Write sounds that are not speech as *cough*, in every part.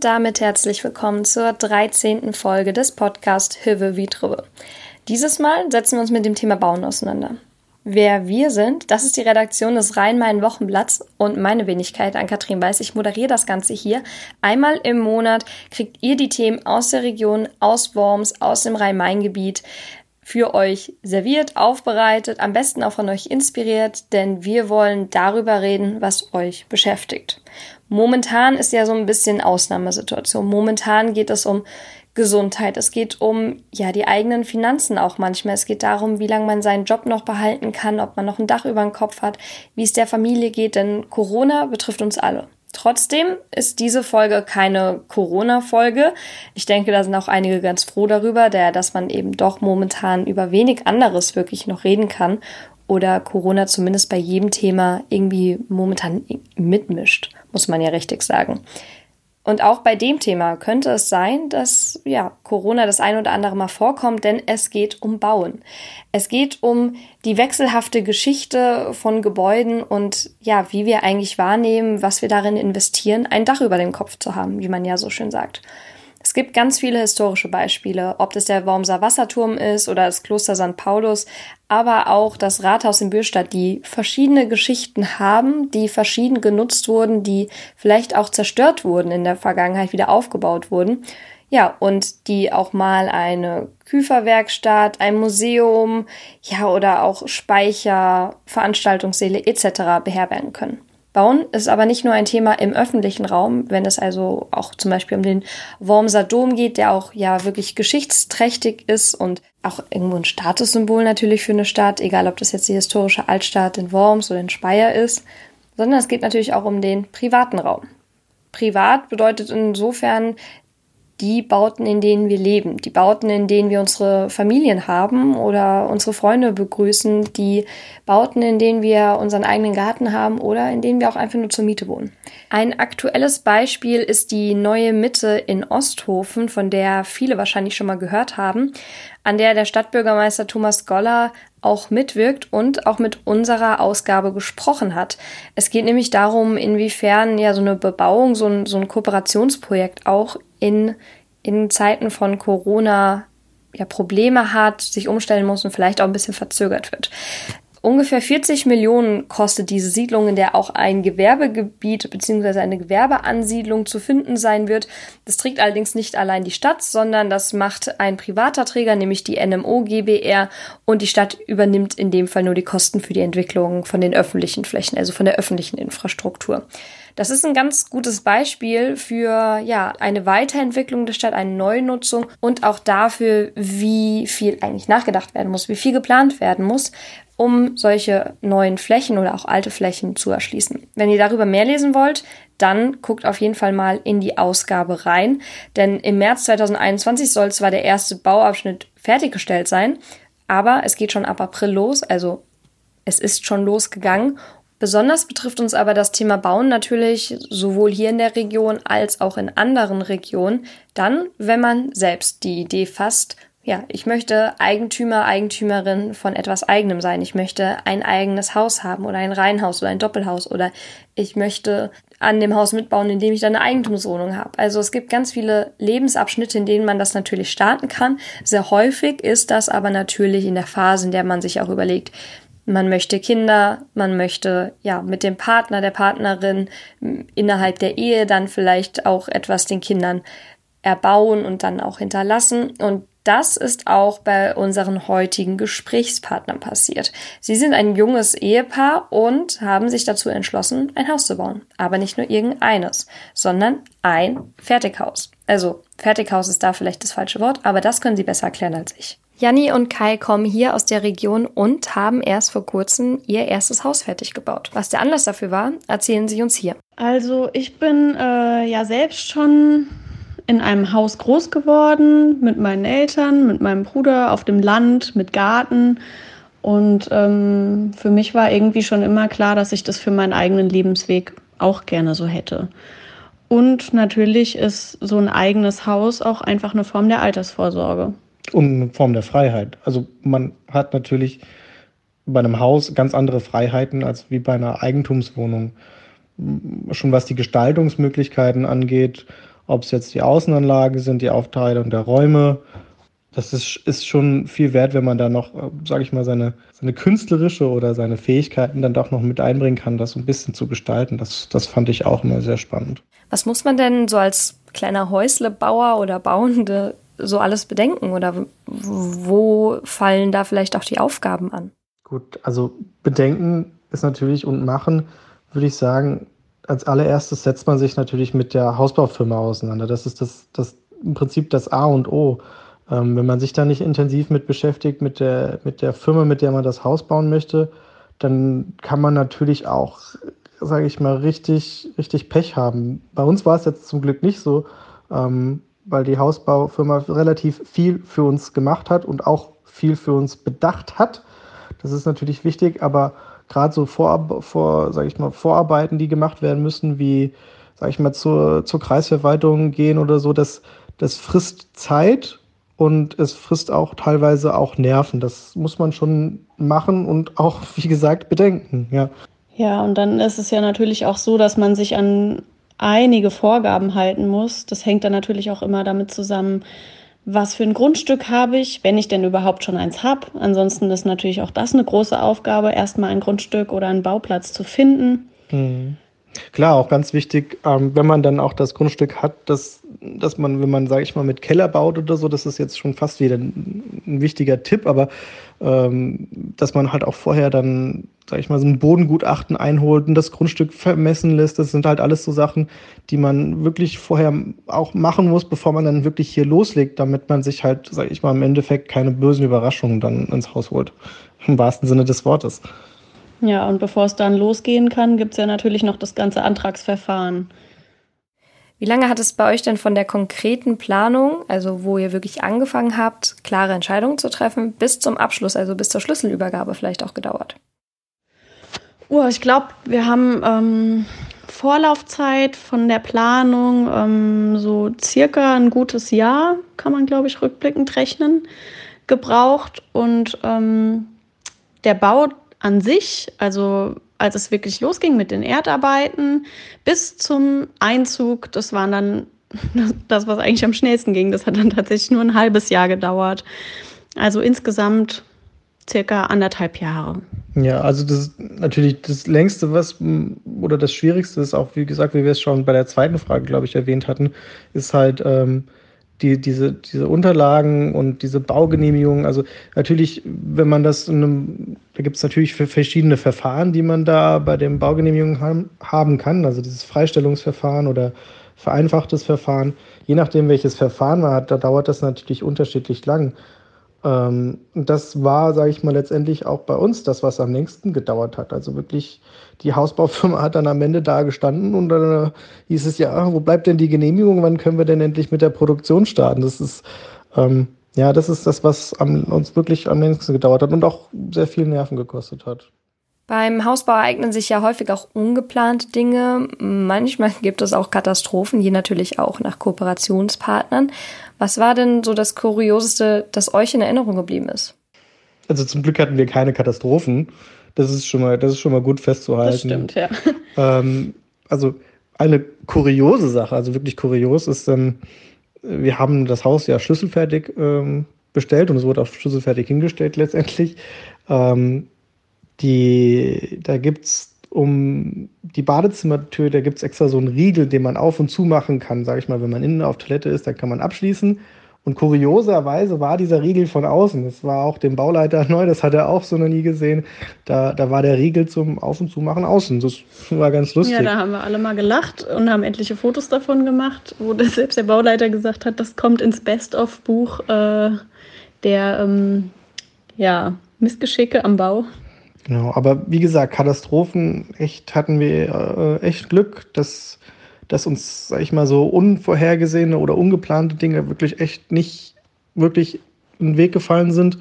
und damit herzlich willkommen zur 13. Folge des Podcasts Hüve wie Trübe. Dieses Mal setzen wir uns mit dem Thema Bauen auseinander. Wer wir sind, das ist die Redaktion des Rhein-Main-Wochenblatts und meine Wenigkeit an Katrin Weiß. Ich moderiere das Ganze hier. Einmal im Monat kriegt ihr die Themen aus der Region, aus Worms, aus dem Rhein-Main-Gebiet für euch serviert, aufbereitet, am besten auch von euch inspiriert, denn wir wollen darüber reden, was euch beschäftigt. Momentan ist ja so ein bisschen Ausnahmesituation. Momentan geht es um Gesundheit. Es geht um ja die eigenen Finanzen auch manchmal. Es geht darum, wie lange man seinen Job noch behalten kann, ob man noch ein Dach über dem Kopf hat, wie es der Familie geht, denn Corona betrifft uns alle. Trotzdem ist diese Folge keine Corona-Folge. Ich denke, da sind auch einige ganz froh darüber, der, dass man eben doch momentan über wenig anderes wirklich noch reden kann oder Corona zumindest bei jedem Thema irgendwie momentan mitmischt, muss man ja richtig sagen. Und auch bei dem Thema könnte es sein, dass ja, Corona das ein oder andere Mal vorkommt, denn es geht um Bauen. Es geht um die wechselhafte Geschichte von Gebäuden und ja, wie wir eigentlich wahrnehmen, was wir darin investieren, ein Dach über dem Kopf zu haben, wie man ja so schön sagt. Es gibt ganz viele historische Beispiele, ob das der Wormser Wasserturm ist oder das Kloster St. Paulus, aber auch das Rathaus in Bürstadt, die verschiedene Geschichten haben, die verschieden genutzt wurden, die vielleicht auch zerstört wurden in der Vergangenheit, wieder aufgebaut wurden. Ja, und die auch mal eine Küferwerkstatt, ein Museum, ja, oder auch Speicher, Veranstaltungssäle etc. beherbergen können. Bauen ist aber nicht nur ein Thema im öffentlichen Raum, wenn es also auch zum Beispiel um den Wormser Dom geht, der auch ja wirklich geschichtsträchtig ist und auch irgendwo ein Statussymbol natürlich für eine Stadt, egal ob das jetzt die historische Altstadt in Worms oder in Speyer ist, sondern es geht natürlich auch um den privaten Raum. Privat bedeutet insofern die Bauten, in denen wir leben, die Bauten, in denen wir unsere Familien haben oder unsere Freunde begrüßen, die Bauten, in denen wir unseren eigenen Garten haben oder in denen wir auch einfach nur zur Miete wohnen. Ein aktuelles Beispiel ist die neue Mitte in Osthofen, von der viele wahrscheinlich schon mal gehört haben, an der der Stadtbürgermeister Thomas Goller auch mitwirkt und auch mit unserer Ausgabe gesprochen hat. Es geht nämlich darum, inwiefern ja so eine Bebauung, so ein, so ein Kooperationsprojekt auch in, in Zeiten von Corona ja, Probleme hat, sich umstellen muss und vielleicht auch ein bisschen verzögert wird. Ungefähr 40 Millionen kostet diese Siedlung, in der auch ein Gewerbegebiet bzw. eine Gewerbeansiedlung zu finden sein wird. Das trägt allerdings nicht allein die Stadt, sondern das macht ein privater Träger, nämlich die NMO GBR und die Stadt übernimmt in dem Fall nur die Kosten für die Entwicklung von den öffentlichen Flächen, also von der öffentlichen Infrastruktur. Das ist ein ganz gutes Beispiel für ja, eine Weiterentwicklung der Stadt, eine Neunutzung und auch dafür, wie viel eigentlich nachgedacht werden muss, wie viel geplant werden muss, um solche neuen Flächen oder auch alte Flächen zu erschließen. Wenn ihr darüber mehr lesen wollt, dann guckt auf jeden Fall mal in die Ausgabe rein, denn im März 2021 soll zwar der erste Bauabschnitt fertiggestellt sein, aber es geht schon ab April los, also es ist schon losgegangen Besonders betrifft uns aber das Thema Bauen natürlich sowohl hier in der Region als auch in anderen Regionen, dann, wenn man selbst die Idee fasst, ja, ich möchte Eigentümer, Eigentümerin von etwas eigenem sein. Ich möchte ein eigenes Haus haben oder ein Reihenhaus oder ein Doppelhaus oder ich möchte an dem Haus mitbauen, in dem ich dann eine Eigentumswohnung habe. Also es gibt ganz viele Lebensabschnitte, in denen man das natürlich starten kann. Sehr häufig ist das aber natürlich in der Phase, in der man sich auch überlegt, man möchte Kinder, man möchte ja mit dem Partner, der Partnerin innerhalb der Ehe dann vielleicht auch etwas den Kindern erbauen und dann auch hinterlassen. Und das ist auch bei unseren heutigen Gesprächspartnern passiert. Sie sind ein junges Ehepaar und haben sich dazu entschlossen, ein Haus zu bauen. Aber nicht nur irgendeines, sondern ein Fertighaus. Also Fertighaus ist da vielleicht das falsche Wort, aber das können Sie besser erklären als ich. Janni und Kai kommen hier aus der Region und haben erst vor kurzem ihr erstes Haus fertig gebaut. Was der Anlass dafür war, erzählen sie uns hier. Also ich bin äh, ja selbst schon in einem Haus groß geworden mit meinen Eltern, mit meinem Bruder auf dem Land, mit Garten. Und ähm, für mich war irgendwie schon immer klar, dass ich das für meinen eigenen Lebensweg auch gerne so hätte. Und natürlich ist so ein eigenes Haus auch einfach eine Form der Altersvorsorge und eine Form der Freiheit. Also man hat natürlich bei einem Haus ganz andere Freiheiten als wie bei einer Eigentumswohnung. Schon was die Gestaltungsmöglichkeiten angeht, ob es jetzt die Außenanlage sind, die Aufteilung der Räume. Das ist, ist schon viel wert, wenn man da noch, äh, sage ich mal, seine, seine künstlerische oder seine Fähigkeiten dann doch noch mit einbringen kann, das so ein bisschen zu gestalten. Das, das fand ich auch immer sehr spannend. Was muss man denn so als kleiner Häuslebauer oder Bauende so alles bedenken? Oder wo fallen da vielleicht auch die Aufgaben an? Gut, also bedenken ist natürlich und machen, würde ich sagen, als allererstes setzt man sich natürlich mit der Hausbaufirma auseinander. Das ist das, das im Prinzip das A und O. Ähm, wenn man sich da nicht intensiv mit beschäftigt, mit der, mit der Firma, mit der man das Haus bauen möchte, dann kann man natürlich auch, sage ich mal, richtig, richtig Pech haben. Bei uns war es jetzt zum Glück nicht so, ähm, weil die Hausbaufirma relativ viel für uns gemacht hat und auch viel für uns bedacht hat. Das ist natürlich wichtig, aber gerade so vor, vor, sag ich mal, Vorarbeiten, die gemacht werden müssen, wie, sag ich mal, zur, zur Kreisverwaltung gehen oder so, das, das frisst Zeit und es frisst auch teilweise auch Nerven. Das muss man schon machen und auch, *laughs* wie gesagt, bedenken, ja. Ja, und dann ist es ja natürlich auch so, dass man sich an einige Vorgaben halten muss. Das hängt dann natürlich auch immer damit zusammen, was für ein Grundstück habe ich, wenn ich denn überhaupt schon eins habe. Ansonsten ist natürlich auch das eine große Aufgabe, erstmal ein Grundstück oder einen Bauplatz zu finden. Mhm. Klar, auch ganz wichtig, ähm, wenn man dann auch das Grundstück hat, dass, dass man, wenn man, sage ich mal, mit Keller baut oder so, das ist jetzt schon fast wieder ein, ein wichtiger Tipp, aber ähm, dass man halt auch vorher dann, sage ich mal, so ein Bodengutachten einholt und das Grundstück vermessen lässt. Das sind halt alles so Sachen, die man wirklich vorher auch machen muss, bevor man dann wirklich hier loslegt, damit man sich halt, sage ich mal, im Endeffekt keine bösen Überraschungen dann ins Haus holt. Im wahrsten Sinne des Wortes. Ja, und bevor es dann losgehen kann, gibt es ja natürlich noch das ganze Antragsverfahren. Wie lange hat es bei euch denn von der konkreten Planung, also wo ihr wirklich angefangen habt, klare Entscheidungen zu treffen, bis zum Abschluss, also bis zur Schlüsselübergabe vielleicht auch gedauert? Oh, ich glaube, wir haben ähm, Vorlaufzeit von der Planung ähm, so circa ein gutes Jahr, kann man, glaube ich, rückblickend rechnen, gebraucht. Und ähm, der Bau an sich, also als es wirklich losging mit den Erdarbeiten, bis zum Einzug, das waren dann *laughs* das, was eigentlich am schnellsten ging. Das hat dann tatsächlich nur ein halbes Jahr gedauert. Also insgesamt circa anderthalb Jahre. Ja, also das ist natürlich das längste, was oder das Schwierigste ist auch, wie gesagt, wie wir es schon bei der zweiten Frage, glaube ich, erwähnt hatten, ist halt ähm, die, diese, diese Unterlagen und diese Baugenehmigungen, also natürlich, wenn man das in einem, da gibt es natürlich verschiedene Verfahren, die man da bei den Baugenehmigungen haben, haben kann, also dieses Freistellungsverfahren oder vereinfachtes Verfahren, je nachdem, welches Verfahren man hat, da dauert das natürlich unterschiedlich lang. Ähm, das war, sage ich mal, letztendlich auch bei uns das, was am längsten gedauert hat. Also wirklich, die Hausbaufirma hat dann am Ende da gestanden und dann äh, hieß es ja, wo bleibt denn die Genehmigung? Wann können wir denn endlich mit der Produktion starten? Das ist, ähm, ja, das ist das, was am, uns wirklich am längsten gedauert hat und auch sehr viel Nerven gekostet hat. Beim Hausbau ereignen sich ja häufig auch ungeplante Dinge. Manchmal *laughs* gibt es auch Katastrophen, je natürlich auch nach Kooperationspartnern. Was war denn so das Kurioseste, das euch in Erinnerung geblieben ist? Also zum Glück hatten wir keine Katastrophen. Das ist schon mal, das ist schon mal gut festzuhalten. Das stimmt, ja. Ähm, also eine kuriose Sache, also wirklich kurios ist dann, wir haben das Haus ja schlüsselfertig ähm, bestellt und es wurde auch schlüsselfertig hingestellt letztendlich. Ähm, die, da gibt es um die Badezimmertür, da gibt es extra so einen Riegel, den man auf und zu machen kann, sage ich mal, wenn man innen auf Toilette ist, dann kann man abschließen. Und kurioserweise war dieser Riegel von außen. Das war auch dem Bauleiter *laughs* neu, das hat er auch so noch nie gesehen. Da, da war der Riegel zum Auf- und Zumachen außen. Das war ganz lustig. Ja, da haben wir alle mal gelacht und haben etliche Fotos davon gemacht, wo das *laughs* selbst der Bauleiter gesagt hat, das kommt ins Best-of-Buch äh, der ähm, ja, Missgeschicke am Bau. Genau, aber wie gesagt, Katastrophen, echt hatten wir äh, echt Glück, dass, dass uns, sag ich mal, so unvorhergesehene oder ungeplante Dinge wirklich echt nicht wirklich in den Weg gefallen sind.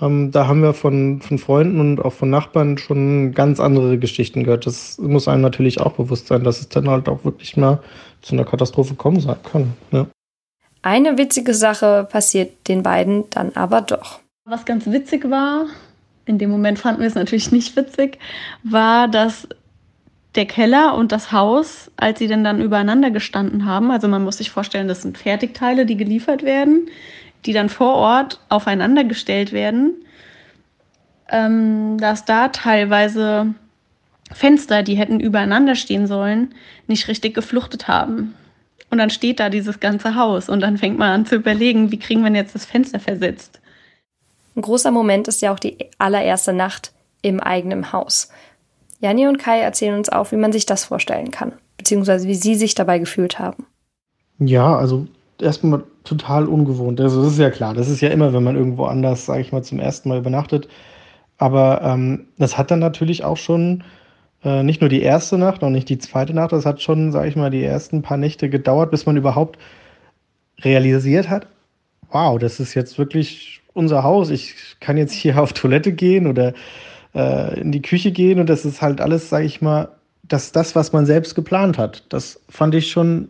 Ähm, da haben wir von, von Freunden und auch von Nachbarn schon ganz andere Geschichten gehört. Das muss einem natürlich auch bewusst sein, dass es dann halt auch wirklich mal zu einer Katastrophe kommen kann. Ja. Eine witzige Sache passiert den beiden dann aber doch. Was ganz witzig war, in dem Moment fanden wir es natürlich nicht witzig, war, dass der Keller und das Haus, als sie denn dann übereinander gestanden haben, also man muss sich vorstellen, das sind Fertigteile, die geliefert werden, die dann vor Ort aufeinander gestellt werden, ähm, dass da teilweise Fenster, die hätten übereinander stehen sollen, nicht richtig gefluchtet haben. Und dann steht da dieses ganze Haus und dann fängt man an zu überlegen, wie kriegen wir jetzt das Fenster versetzt. Ein großer Moment ist ja auch die allererste Nacht im eigenen Haus. Janni und Kai erzählen uns auch, wie man sich das vorstellen kann, beziehungsweise wie sie sich dabei gefühlt haben. Ja, also erstmal total ungewohnt. Also das ist ja klar, das ist ja immer, wenn man irgendwo anders, sage ich mal, zum ersten Mal übernachtet. Aber ähm, das hat dann natürlich auch schon äh, nicht nur die erste Nacht, auch nicht die zweite Nacht, das hat schon, sage ich mal, die ersten paar Nächte gedauert, bis man überhaupt realisiert hat, wow, das ist jetzt wirklich unser Haus. Ich kann jetzt hier auf Toilette gehen oder äh, in die Küche gehen und das ist halt alles, sage ich mal, das das, was man selbst geplant hat. Das fand ich schon,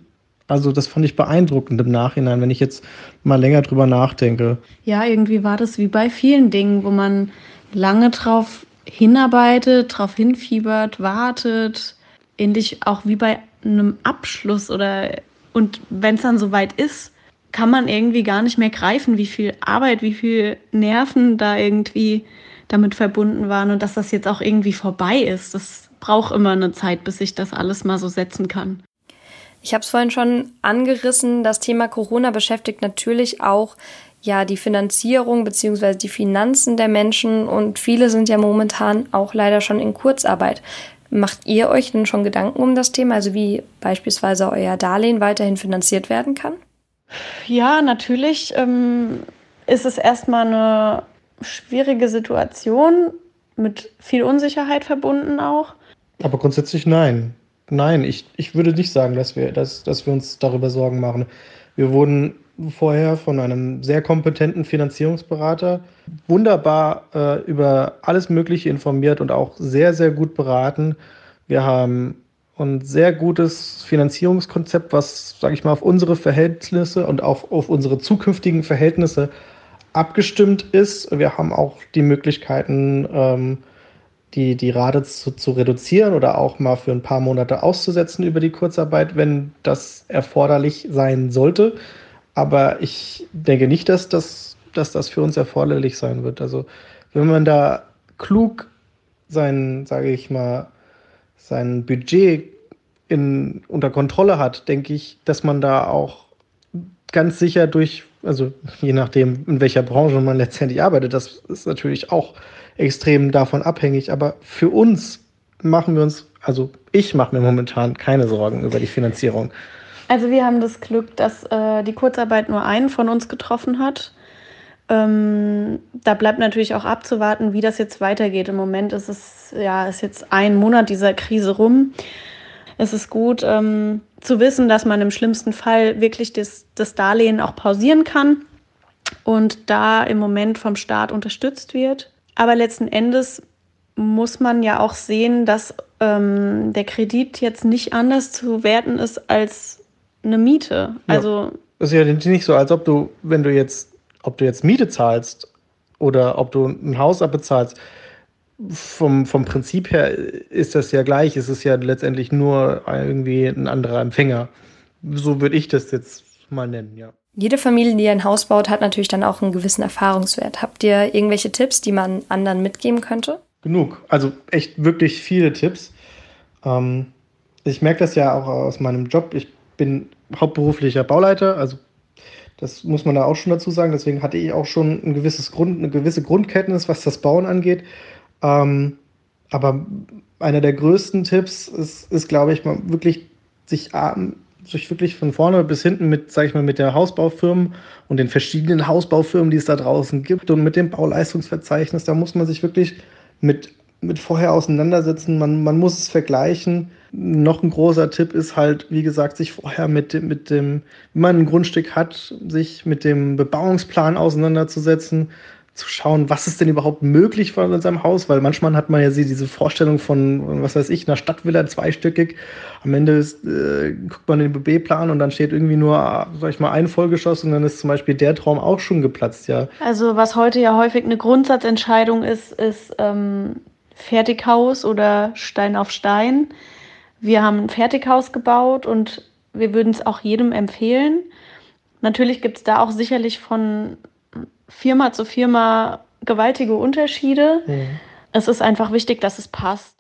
also das fand ich beeindruckend im Nachhinein, wenn ich jetzt mal länger drüber nachdenke. Ja, irgendwie war das wie bei vielen Dingen, wo man lange drauf hinarbeitet, drauf hinfiebert, wartet, ähnlich auch wie bei einem Abschluss oder und wenn es dann soweit ist, kann man irgendwie gar nicht mehr greifen, wie viel Arbeit, wie viel Nerven da irgendwie damit verbunden waren und dass das jetzt auch irgendwie vorbei ist. Das braucht immer eine Zeit, bis sich das alles mal so setzen kann. Ich habe es vorhin schon angerissen, das Thema Corona beschäftigt natürlich auch ja die Finanzierung bzw. die Finanzen der Menschen und viele sind ja momentan auch leider schon in Kurzarbeit. Macht ihr euch denn schon Gedanken um das Thema, also wie beispielsweise euer Darlehen weiterhin finanziert werden kann? Ja, natürlich ähm, ist es erstmal eine schwierige Situation mit viel Unsicherheit verbunden auch. Aber grundsätzlich nein. Nein, ich, ich würde nicht sagen, dass wir, dass, dass wir uns darüber Sorgen machen. Wir wurden vorher von einem sehr kompetenten Finanzierungsberater wunderbar äh, über alles Mögliche informiert und auch sehr, sehr gut beraten. Wir haben ein sehr gutes Finanzierungskonzept, was, sage ich mal, auf unsere Verhältnisse und auf, auf unsere zukünftigen Verhältnisse abgestimmt ist. Wir haben auch die Möglichkeiten, ähm, die, die Rate zu, zu reduzieren oder auch mal für ein paar Monate auszusetzen über die Kurzarbeit, wenn das erforderlich sein sollte. Aber ich denke nicht, dass das, dass das für uns erforderlich sein wird. Also wenn man da klug sein, sage ich mal, sein Budget in, unter Kontrolle hat, denke ich, dass man da auch ganz sicher durch, also je nachdem, in welcher Branche man letztendlich arbeitet, das ist natürlich auch extrem davon abhängig. Aber für uns machen wir uns, also ich mache mir momentan keine Sorgen über die Finanzierung. Also wir haben das Glück, dass äh, die Kurzarbeit nur einen von uns getroffen hat. Ähm, da bleibt natürlich auch abzuwarten, wie das jetzt weitergeht. Im Moment ist es ja ist jetzt ein Monat dieser Krise rum. Es ist gut ähm, zu wissen, dass man im schlimmsten Fall wirklich das, das Darlehen auch pausieren kann und da im Moment vom Staat unterstützt wird. Aber letzten Endes muss man ja auch sehen, dass ähm, der Kredit jetzt nicht anders zu werten ist als eine Miete. Also ja. ist ja nicht so, als ob du, wenn du jetzt, ob du jetzt Miete zahlst oder ob du ein Haus abbezahlst, vom, vom Prinzip her ist das ja gleich. Es ist ja letztendlich nur irgendwie ein anderer Empfänger. So würde ich das jetzt mal nennen, ja. Jede Familie, die ein Haus baut, hat natürlich dann auch einen gewissen Erfahrungswert. Habt ihr irgendwelche Tipps, die man anderen mitgeben könnte? Genug. Also echt wirklich viele Tipps. Ähm, ich merke das ja auch aus meinem Job. Ich bin hauptberuflicher Bauleiter, also das muss man da auch schon dazu sagen. Deswegen hatte ich auch schon ein gewisses Grund, eine gewisse Grundkenntnis, was das Bauen angeht. Ähm, aber einer der größten Tipps ist, ist glaube ich, mal wirklich sich, sich wirklich von vorne bis hinten mit, sag ich mal, mit der Hausbaufirmen und den verschiedenen Hausbaufirmen, die es da draußen gibt und mit dem Bauleistungsverzeichnis, da muss man sich wirklich mit mit vorher auseinandersetzen. Man, man muss es vergleichen. Noch ein großer Tipp ist halt, wie gesagt, sich vorher mit, dem, mit dem, wenn man ein Grundstück hat, sich mit dem Bebauungsplan auseinanderzusetzen, zu schauen, was ist denn überhaupt möglich von seinem Haus, weil manchmal hat man ja diese Vorstellung von, was weiß ich, einer Stadtvilla zweistöckig. Am Ende ist, äh, guckt man den BB-Plan und dann steht irgendwie nur, sag ich mal, ein Vollgeschoss und dann ist zum Beispiel der Traum auch schon geplatzt, ja. Also was heute ja häufig eine Grundsatzentscheidung ist, ist ähm, Fertighaus oder Stein auf Stein. Wir haben ein Fertighaus gebaut und wir würden es auch jedem empfehlen. Natürlich gibt es da auch sicherlich von Firma zu Firma gewaltige Unterschiede. Mhm. Es ist einfach wichtig, dass es passt.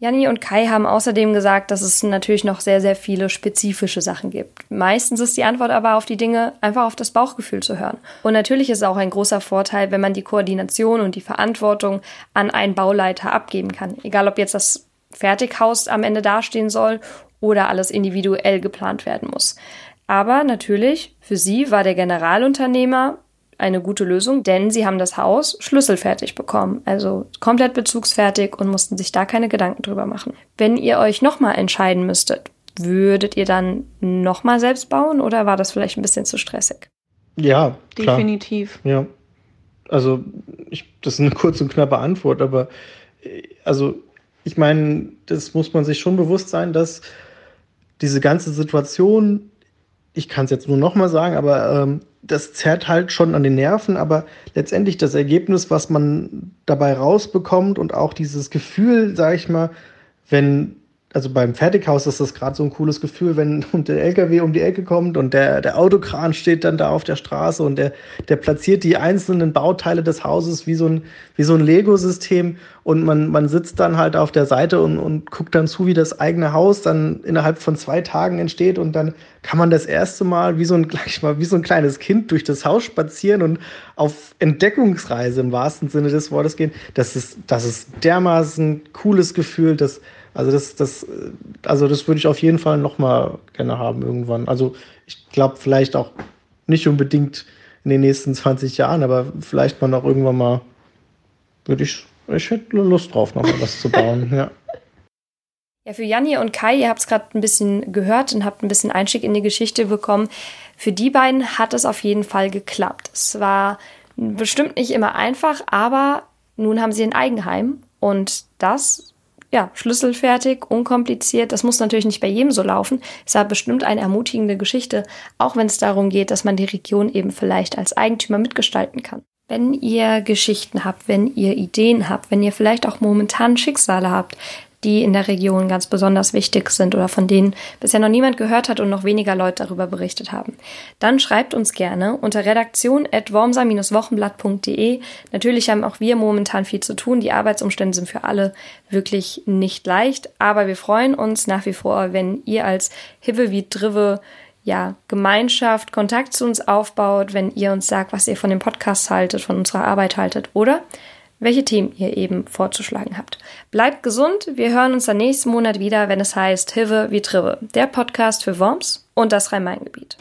Janni und Kai haben außerdem gesagt, dass es natürlich noch sehr, sehr viele spezifische Sachen gibt. Meistens ist die Antwort aber auf die Dinge einfach auf das Bauchgefühl zu hören. Und natürlich ist es auch ein großer Vorteil, wenn man die Koordination und die Verantwortung an einen Bauleiter abgeben kann. Egal ob jetzt das Fertighaus am Ende dastehen soll oder alles individuell geplant werden muss. Aber natürlich, für sie war der Generalunternehmer eine gute Lösung, denn sie haben das Haus schlüsselfertig bekommen, also komplett bezugsfertig und mussten sich da keine Gedanken drüber machen. Wenn ihr euch nochmal entscheiden müsstet, würdet ihr dann nochmal selbst bauen oder war das vielleicht ein bisschen zu stressig? Ja, klar. definitiv. Ja. Also, ich, das ist eine kurze und knappe Antwort, aber also ich meine, das muss man sich schon bewusst sein, dass diese ganze Situation, ich kann es jetzt nur nochmal sagen, aber ähm, das zerrt halt schon an den Nerven, aber letztendlich das Ergebnis, was man dabei rausbekommt und auch dieses Gefühl, sag ich mal, wenn also beim Fertighaus ist das gerade so ein cooles Gefühl, wenn *laughs* der LKW um die Ecke kommt und der, der Autokran steht dann da auf der Straße und der, der platziert die einzelnen Bauteile des Hauses wie so ein, wie so ein Lego-System und man, man sitzt dann halt auf der Seite und, und guckt dann zu, wie das eigene Haus dann innerhalb von zwei Tagen entsteht und dann kann man das erste Mal wie so ein, *laughs* gleich mal, wie so ein kleines Kind durch das Haus spazieren und auf Entdeckungsreise im wahrsten Sinne des Wortes gehen. Das ist, das ist dermaßen cooles Gefühl, dass also das, das, also das würde ich auf jeden Fall nochmal gerne haben irgendwann. Also ich glaube vielleicht auch nicht unbedingt in den nächsten *laughs* 20 Jahren, aber vielleicht mal noch irgendwann mal würde ich, ich hätte Lust drauf, nochmal was zu bauen, ja. Ja, für Janni und Kai, ihr habt es gerade ein bisschen gehört und habt ein bisschen Einstieg in die Geschichte bekommen. Für die beiden hat es auf jeden Fall geklappt. Es war bestimmt nicht immer einfach, aber nun haben sie ein Eigenheim und das ja, schlüsselfertig, unkompliziert. Das muss natürlich nicht bei jedem so laufen. Ist aber bestimmt eine ermutigende Geschichte, auch wenn es darum geht, dass man die Region eben vielleicht als Eigentümer mitgestalten kann. Wenn ihr Geschichten habt, wenn ihr Ideen habt, wenn ihr vielleicht auch momentan Schicksale habt, die in der Region ganz besonders wichtig sind oder von denen bisher noch niemand gehört hat und noch weniger Leute darüber berichtet haben. Dann schreibt uns gerne unter redaktion.wormser-wochenblatt.de. Natürlich haben auch wir momentan viel zu tun. Die Arbeitsumstände sind für alle wirklich nicht leicht, aber wir freuen uns nach wie vor, wenn ihr als Hippe wie Drive ja, Gemeinschaft, Kontakt zu uns aufbaut, wenn ihr uns sagt, was ihr von dem Podcast haltet, von unserer Arbeit haltet oder welche Themen ihr eben vorzuschlagen habt. Bleibt gesund, wir hören uns dann nächsten Monat wieder, wenn es heißt Hive wie Trive, der Podcast für Worms und das Rhein-Main-Gebiet.